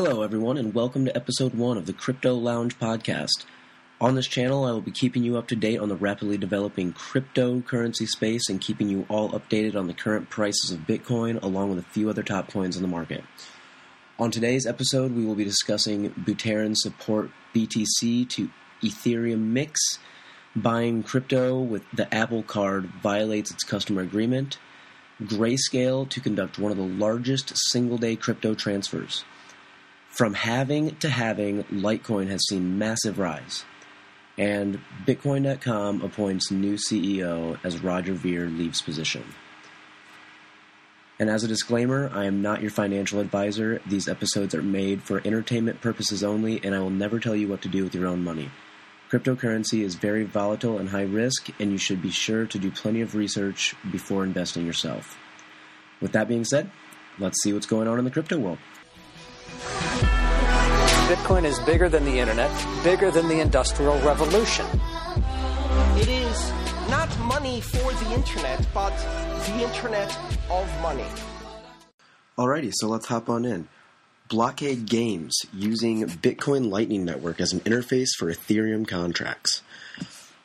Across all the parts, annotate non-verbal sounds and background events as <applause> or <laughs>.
Hello, everyone, and welcome to episode one of the Crypto Lounge podcast. On this channel, I will be keeping you up to date on the rapidly developing cryptocurrency space and keeping you all updated on the current prices of Bitcoin, along with a few other top coins in the market. On today's episode, we will be discussing Buterin support BTC to Ethereum Mix, buying crypto with the Apple Card violates its customer agreement, Grayscale to conduct one of the largest single day crypto transfers. From halving to halving, Litecoin has seen massive rise. And Bitcoin.com appoints new CEO as Roger Ver leaves position. And as a disclaimer, I am not your financial advisor. These episodes are made for entertainment purposes only, and I will never tell you what to do with your own money. Cryptocurrency is very volatile and high risk, and you should be sure to do plenty of research before investing yourself. With that being said, let's see what's going on in the crypto world. Bitcoin is bigger than the internet, bigger than the industrial revolution. It is not money for the internet, but the internet of money. Alrighty, so let's hop on in. Blockade Games using Bitcoin Lightning Network as an interface for Ethereum contracts.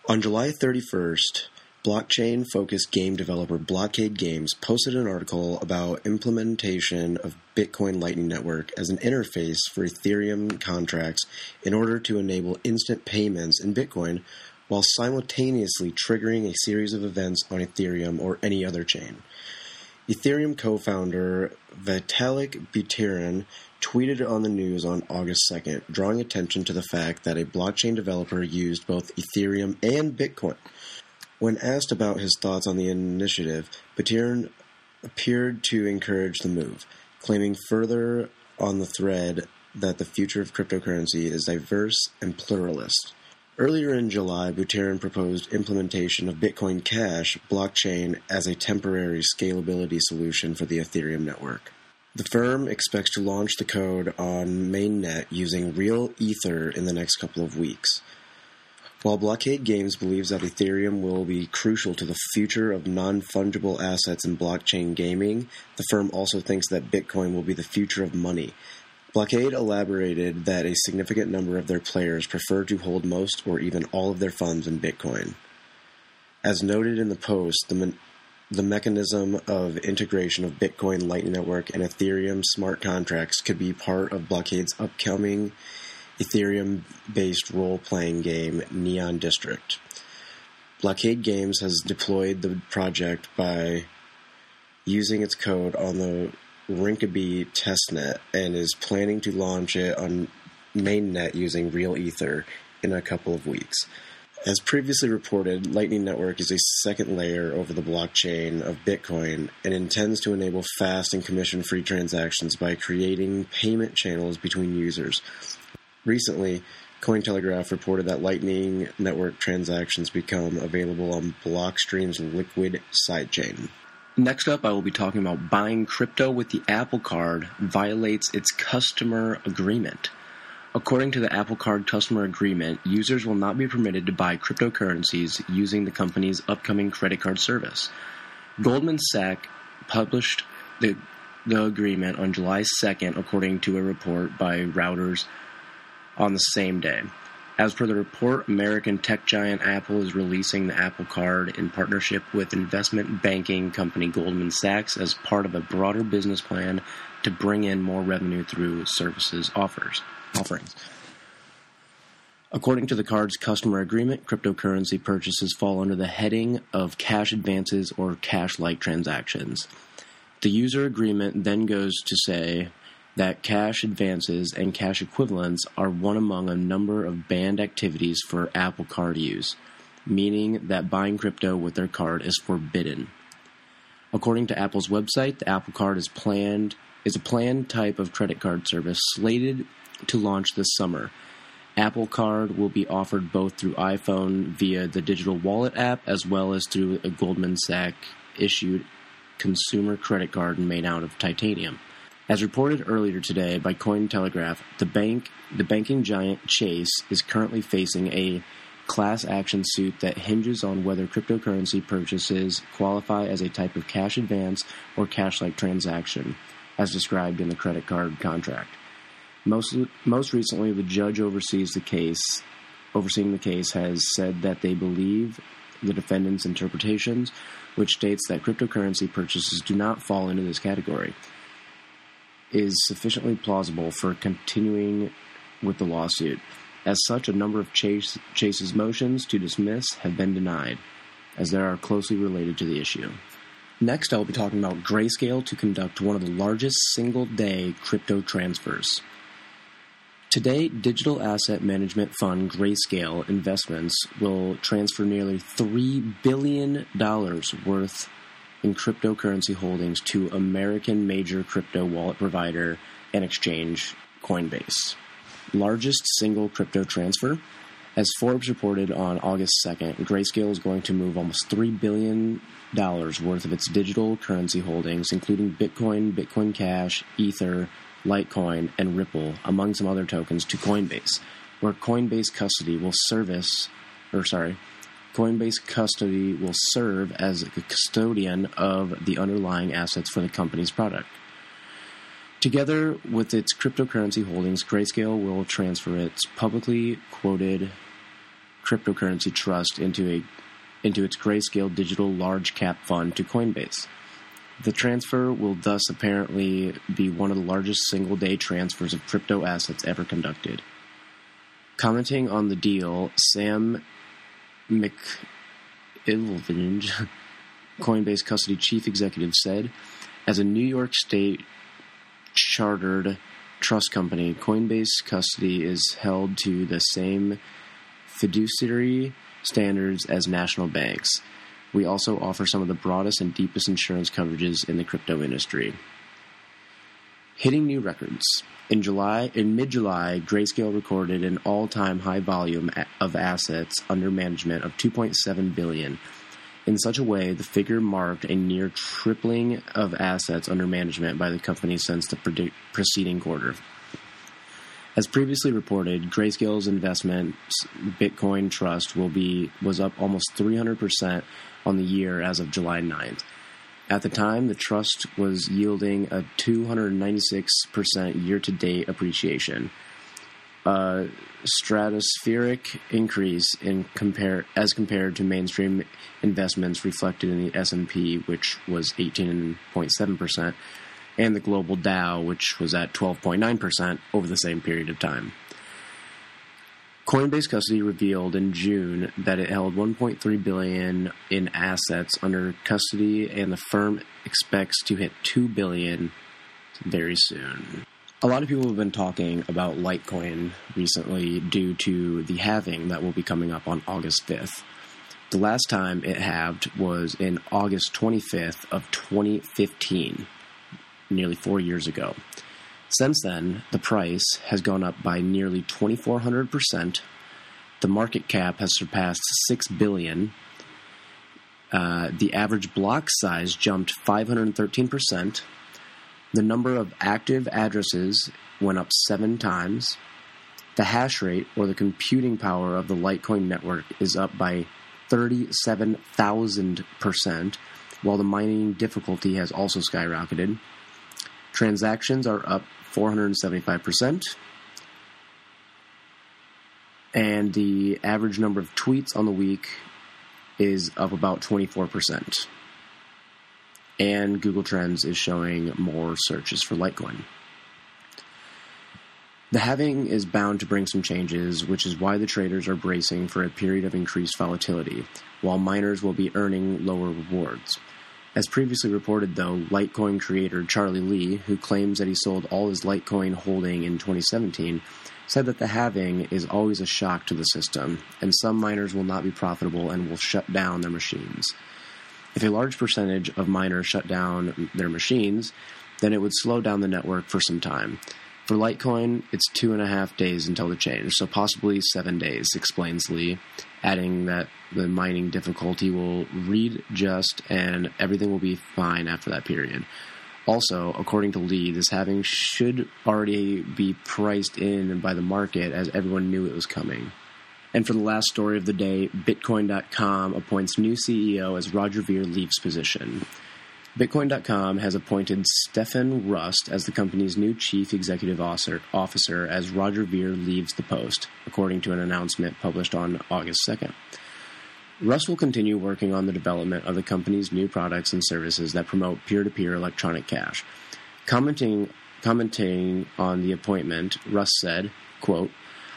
On July 31st, blockchain focused game developer Blockade Games posted an article about implementation of Bitcoin Lightning Network as an interface for Ethereum contracts in order to enable instant payments in Bitcoin while simultaneously triggering a series of events on Ethereum or any other chain. Ethereum co founder Vitalik Buterin tweeted on the news on August 2nd, drawing attention to the fact that a blockchain developer used both Ethereum and Bitcoin when asked about his thoughts on the initiative, Buterin appeared to encourage the move, claiming further on the thread that the future of cryptocurrency is diverse and pluralist. Earlier in July, Buterin proposed implementation of Bitcoin Cash blockchain as a temporary scalability solution for the Ethereum network. The firm expects to launch the code on mainnet using real Ether in the next couple of weeks. While Blockade Games believes that Ethereum will be crucial to the future of non fungible assets in blockchain gaming, the firm also thinks that Bitcoin will be the future of money. Blockade elaborated that a significant number of their players prefer to hold most or even all of their funds in Bitcoin. As noted in the post, the, me- the mechanism of integration of Bitcoin Lightning Network and Ethereum smart contracts could be part of Blockade's upcoming Ethereum based role playing game Neon District. Blockade Games has deployed the project by using its code on the Rinkeby testnet and is planning to launch it on mainnet using Real Ether in a couple of weeks. As previously reported, Lightning Network is a second layer over the blockchain of Bitcoin and intends to enable fast and commission free transactions by creating payment channels between users. Recently, Cointelegraph reported that Lightning Network transactions become available on Blockstream's Liquid sidechain. Next up, I will be talking about buying crypto with the Apple Card violates its customer agreement. According to the Apple Card customer agreement, users will not be permitted to buy cryptocurrencies using the company's upcoming credit card service. Goldman Sachs published the, the agreement on July 2nd, according to a report by Reuters on the same day. As per the report, American tech giant Apple is releasing the Apple Card in partnership with investment banking company Goldman Sachs as part of a broader business plan to bring in more revenue through services offers offerings. According to the card's customer agreement, cryptocurrency purchases fall under the heading of cash advances or cash like transactions. The user agreement then goes to say that cash advances and cash equivalents are one among a number of banned activities for Apple Card use, meaning that buying crypto with their card is forbidden. According to Apple's website, the Apple Card is planned is a planned type of credit card service slated to launch this summer. Apple Card will be offered both through iPhone via the digital wallet app as well as through a Goldman Sachs issued consumer credit card made out of titanium. As reported earlier today by Cointelegraph, the bank, the banking giant Chase is currently facing a class action suit that hinges on whether cryptocurrency purchases qualify as a type of cash advance or cash like transaction, as described in the credit card contract. Most most recently, the judge oversees the case, overseeing the case, has said that they believe the defendant's interpretations, which states that cryptocurrency purchases do not fall into this category, is sufficiently plausible for continuing with the lawsuit. As such, a number of Chase, Chase's motions to dismiss have been denied, as they are closely related to the issue. Next, I will be talking about Grayscale to conduct one of the largest single day crypto transfers. Today, digital asset management fund Grayscale Investments will transfer nearly $3 billion worth in cryptocurrency holdings to American major crypto wallet provider and exchange Coinbase. Largest single crypto transfer. As Forbes reported on August 2nd, Grayscale is going to move almost $3 billion worth of its digital currency holdings, including Bitcoin, Bitcoin Cash, Ether, Litecoin, and Ripple, among some other tokens, to Coinbase, where Coinbase custody will service, or sorry, Coinbase custody will serve as a custodian of the underlying assets for the company's product. Together with its cryptocurrency holdings, Grayscale will transfer its publicly quoted cryptocurrency trust into a into its Grayscale Digital Large Cap Fund to Coinbase. The transfer will thus apparently be one of the largest single day transfers of crypto assets ever conducted. Commenting on the deal, Sam McIngvale, <laughs> Coinbase custody chief executive, said, As a New York State chartered trust company, Coinbase custody is held to the same fiduciary standards as national banks. We also offer some of the broadest and deepest insurance coverages in the crypto industry. Hitting new records. In July, in mid-July, Grayscale recorded an all-time high volume of assets under management of 2.7 billion. In such a way, the figure marked a near tripling of assets under management by the company since the preceding quarter. As previously reported, Grayscale's investment Bitcoin Trust will be was up almost 300% on the year as of July 9th. At the time, the trust was yielding a 296% year to date appreciation, a stratospheric increase in compare as compared to mainstream investments reflected in the S&P, which was 18.7%, and the global Dow, which was at 12.9% over the same period of time. Coinbase Custody revealed in June that it held 1.3 billion in assets under custody and the firm expects to hit 2 billion very soon. A lot of people have been talking about Litecoin recently due to the halving that will be coming up on August 5th. The last time it halved was in August 25th of 2015, nearly 4 years ago. Since then, the price has gone up by nearly 2,400%. The market cap has surpassed 6 billion. Uh, the average block size jumped 513%. The number of active addresses went up seven times. The hash rate, or the computing power of the Litecoin network, is up by 37,000%, while the mining difficulty has also skyrocketed. Transactions are up 475%. And the average number of tweets on the week is up about 24%. And Google Trends is showing more searches for Litecoin. The halving is bound to bring some changes, which is why the traders are bracing for a period of increased volatility, while miners will be earning lower rewards. As previously reported, though, Litecoin creator Charlie Lee, who claims that he sold all his Litecoin holding in 2017, said that the halving is always a shock to the system, and some miners will not be profitable and will shut down their machines. If a large percentage of miners shut down their machines, then it would slow down the network for some time. For Litecoin, it's two and a half days until the change, so possibly seven days, explains Lee, adding that the mining difficulty will read just and everything will be fine after that period. Also, according to Lee, this halving should already be priced in by the market as everyone knew it was coming. And for the last story of the day, Bitcoin.com appoints new CEO as Roger Ver leaves position. Bitcoin.com has appointed Stefan Rust as the company's new chief executive officer, as Roger Ver leaves the post, according to an announcement published on August 2nd. Rust will continue working on the development of the company's new products and services that promote peer to peer electronic cash. Commenting, commenting on the appointment, Rust said, quote,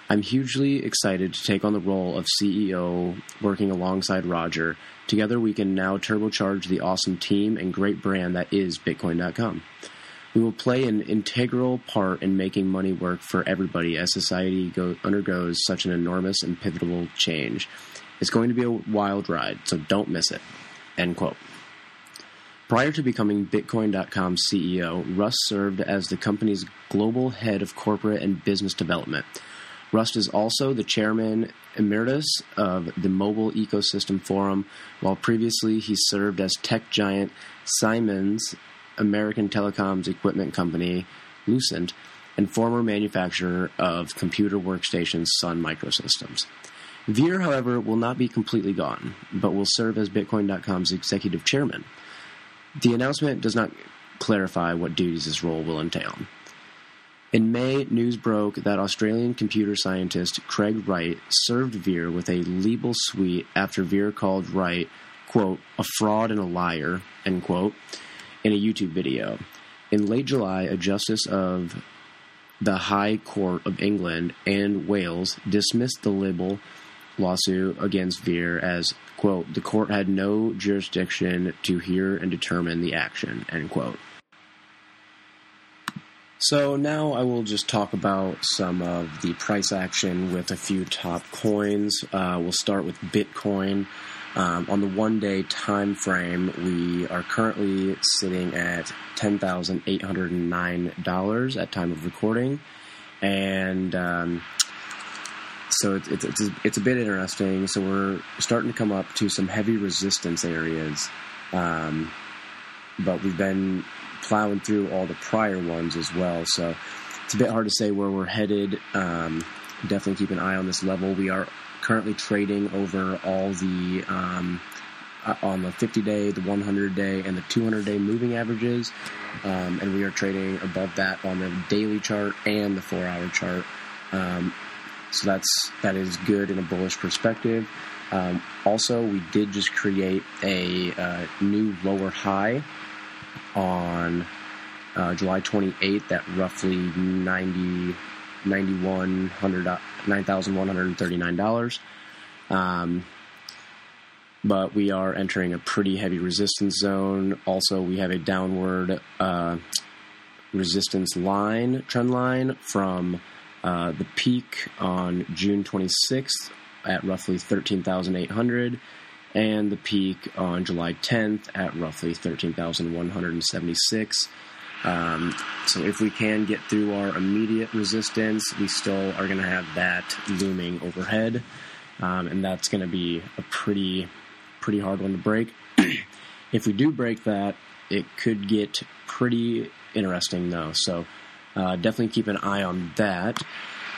I'm hugely excited to take on the role of CEO working alongside Roger. Together, we can now turbocharge the awesome team and great brand that is Bitcoin.com. We will play an integral part in making money work for everybody as society go, undergoes such an enormous and pivotal change. It's going to be a wild ride, so don't miss it. End quote. Prior to becoming Bitcoin.com CEO, Russ served as the company's global head of corporate and business development. Rust is also the chairman emeritus of the Mobile Ecosystem Forum, while previously he served as tech giant Siemens American Telecoms Equipment Company, Lucent, and former manufacturer of computer workstations Sun Microsystems. Ver, however, will not be completely gone, but will serve as Bitcoin.com's executive chairman. The announcement does not clarify what duties this role will entail. In May, news broke that Australian computer scientist Craig Wright served Ver with a libel suite after Ver called Wright, quote, a fraud and a liar, end quote, in a YouTube video. In late July, a justice of the High Court of England and Wales dismissed the libel lawsuit against Ver as, quote, the court had no jurisdiction to hear and determine the action, end quote. So now I will just talk about some of the price action with a few top coins. Uh, we'll start with Bitcoin. Um, on the one-day time frame, we are currently sitting at ten thousand eight hundred and nine dollars at time of recording, and um, so it's, it's it's a, bit interesting. So we're starting to come up to some heavy resistance areas, um, but we've been plowing through all the prior ones as well. So it's a bit hard to say where we're headed. Um, definitely keep an eye on this level. We are currently trading over all the um, uh, on the 50 day, the 100 day, and the 200 day moving averages, um, and we are trading above that on the daily chart and the four hour chart. Um, so that's that is good in a bullish perspective. Um, also, we did just create a uh, new lower high on uh, July 28th at roughly 90, $9,139. Um, but we are entering a pretty heavy resistance zone. Also, we have a downward uh, resistance line, trend line from uh, the peak on June 26th at roughly 13,800 and the peak on July 10th at roughly 13,176. Um, so if we can get through our immediate resistance, we still are going to have that looming overhead, um, and that's going to be a pretty pretty hard one to break. <clears throat> if we do break that, it could get pretty interesting though. So uh, definitely keep an eye on that.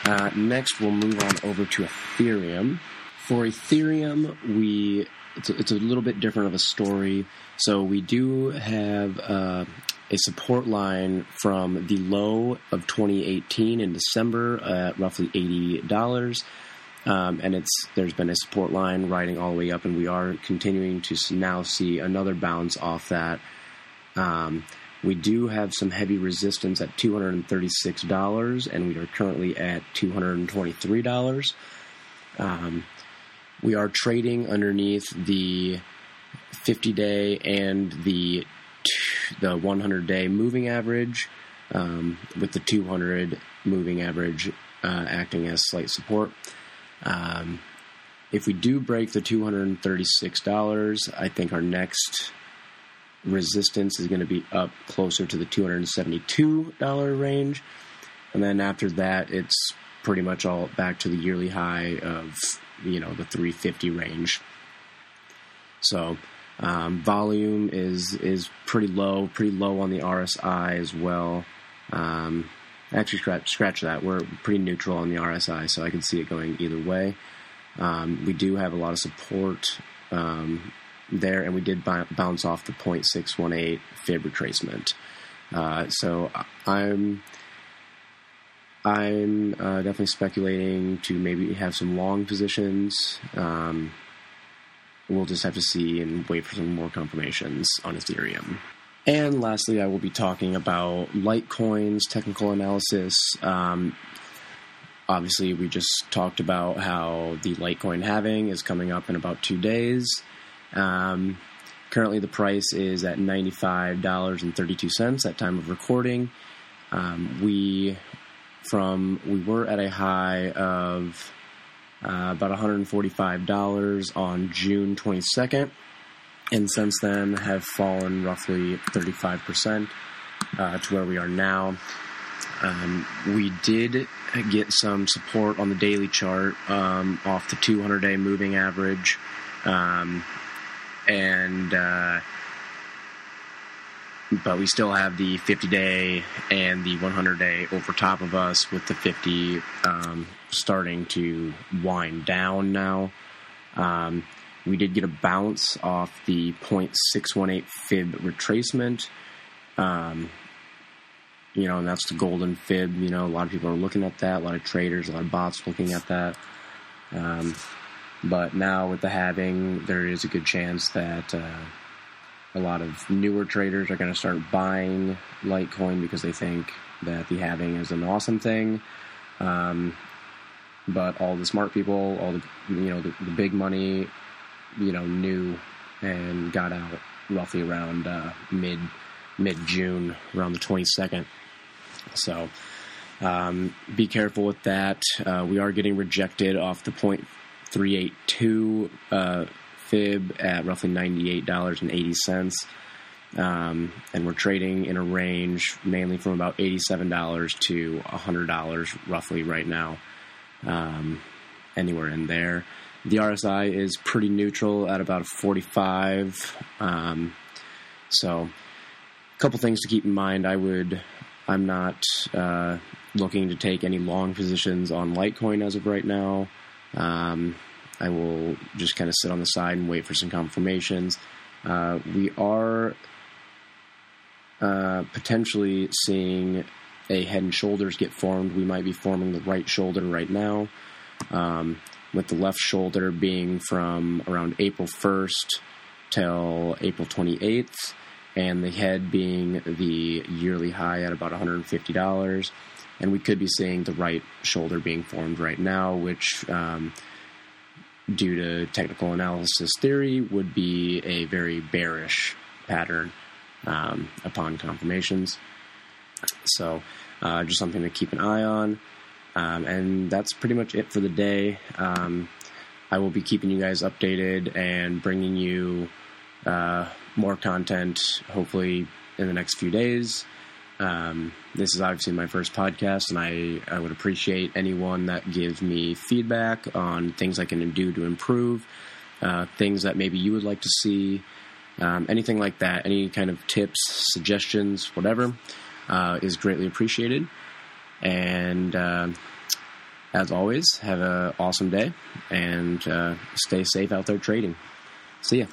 Uh, next, we'll move on over to Ethereum. For Ethereum, we it's a, it's a little bit different of a story. So we do have uh, a support line from the low of 2018 in December at roughly eighty dollars. Um, and it's there's been a support line riding all the way up, and we are continuing to now see another bounce off that. Um, we do have some heavy resistance at $236, and we are currently at $223. Um, we are trading underneath the 50 day and the the 100 day moving average, um, with the 200 moving average uh, acting as slight support. Um, if we do break the $236, I think our next resistance is going to be up closer to the $272 range. And then after that, it's pretty much all back to the yearly high of, you know, the 350 range. So, um, volume is is pretty low, pretty low on the RSI as well. Um, actually, scratch, scratch that. We're pretty neutral on the RSI, so I can see it going either way. Um, we do have a lot of support um, there, and we did b- bounce off the 0.618 fib retracement. Uh, so I'm I'm uh, definitely speculating to maybe have some long positions. Um, we'll just have to see and wait for some more confirmations on Ethereum. And lastly, I will be talking about Litecoin's technical analysis. Um, obviously, we just talked about how the Litecoin halving is coming up in about two days. Um, currently, the price is at $95.32 at time of recording. Um, we from we were at a high of uh, about $145 on June 22nd, and since then have fallen roughly 35% uh, to where we are now. Um, we did get some support on the daily chart um, off the 200 day moving average. Um, and uh, but we still have the 50 day and the 100 day over top of us with the 50 um, starting to wind down now. Um, we did get a bounce off the 0.618 fib retracement. Um, you know, and that's the golden fib. You know, a lot of people are looking at that. A lot of traders, a lot of bots looking at that. Um, but now with the halving, there is a good chance that uh, a lot of newer traders are going to start buying Litecoin because they think that the halving is an awesome thing. Um, but all the smart people, all the you know the, the, big money, you know, knew and got out roughly around uh, mid mid June, around the twenty second. So um, be careful with that. Uh, we are getting rejected off the point three eight two. Uh, fib at roughly $98.80. Um, and we're trading in a range mainly from about $87 to $100 roughly right now, um, anywhere in there. The RSI is pretty neutral at about 45. Um, so, a couple things to keep in mind. I would, I'm not uh, looking to take any long positions on Litecoin as of right now. Um, I will just kind of sit on the side and wait for some confirmations. Uh, we are uh, potentially seeing a head and shoulders get formed. We might be forming the right shoulder right now, um, with the left shoulder being from around April 1st till April 28th, and the head being the yearly high at about $150. And we could be seeing the right shoulder being formed right now, which um, due to technical analysis theory, would be a very bearish pattern um, upon confirmations. So, uh, just something to keep an eye on. Um, and that's pretty much it for the day. Um, I will be keeping you guys updated and bringing you uh, more content, hopefully, in the next few days. Um, this is obviously my first podcast, and I, I would appreciate anyone that gives me feedback on things I can do to improve, uh, things that maybe you would like to see, um, anything like that. Any kind of tips, suggestions, whatever, uh, is greatly appreciated. And uh, as always, have an awesome day and uh, stay safe out there trading. See ya.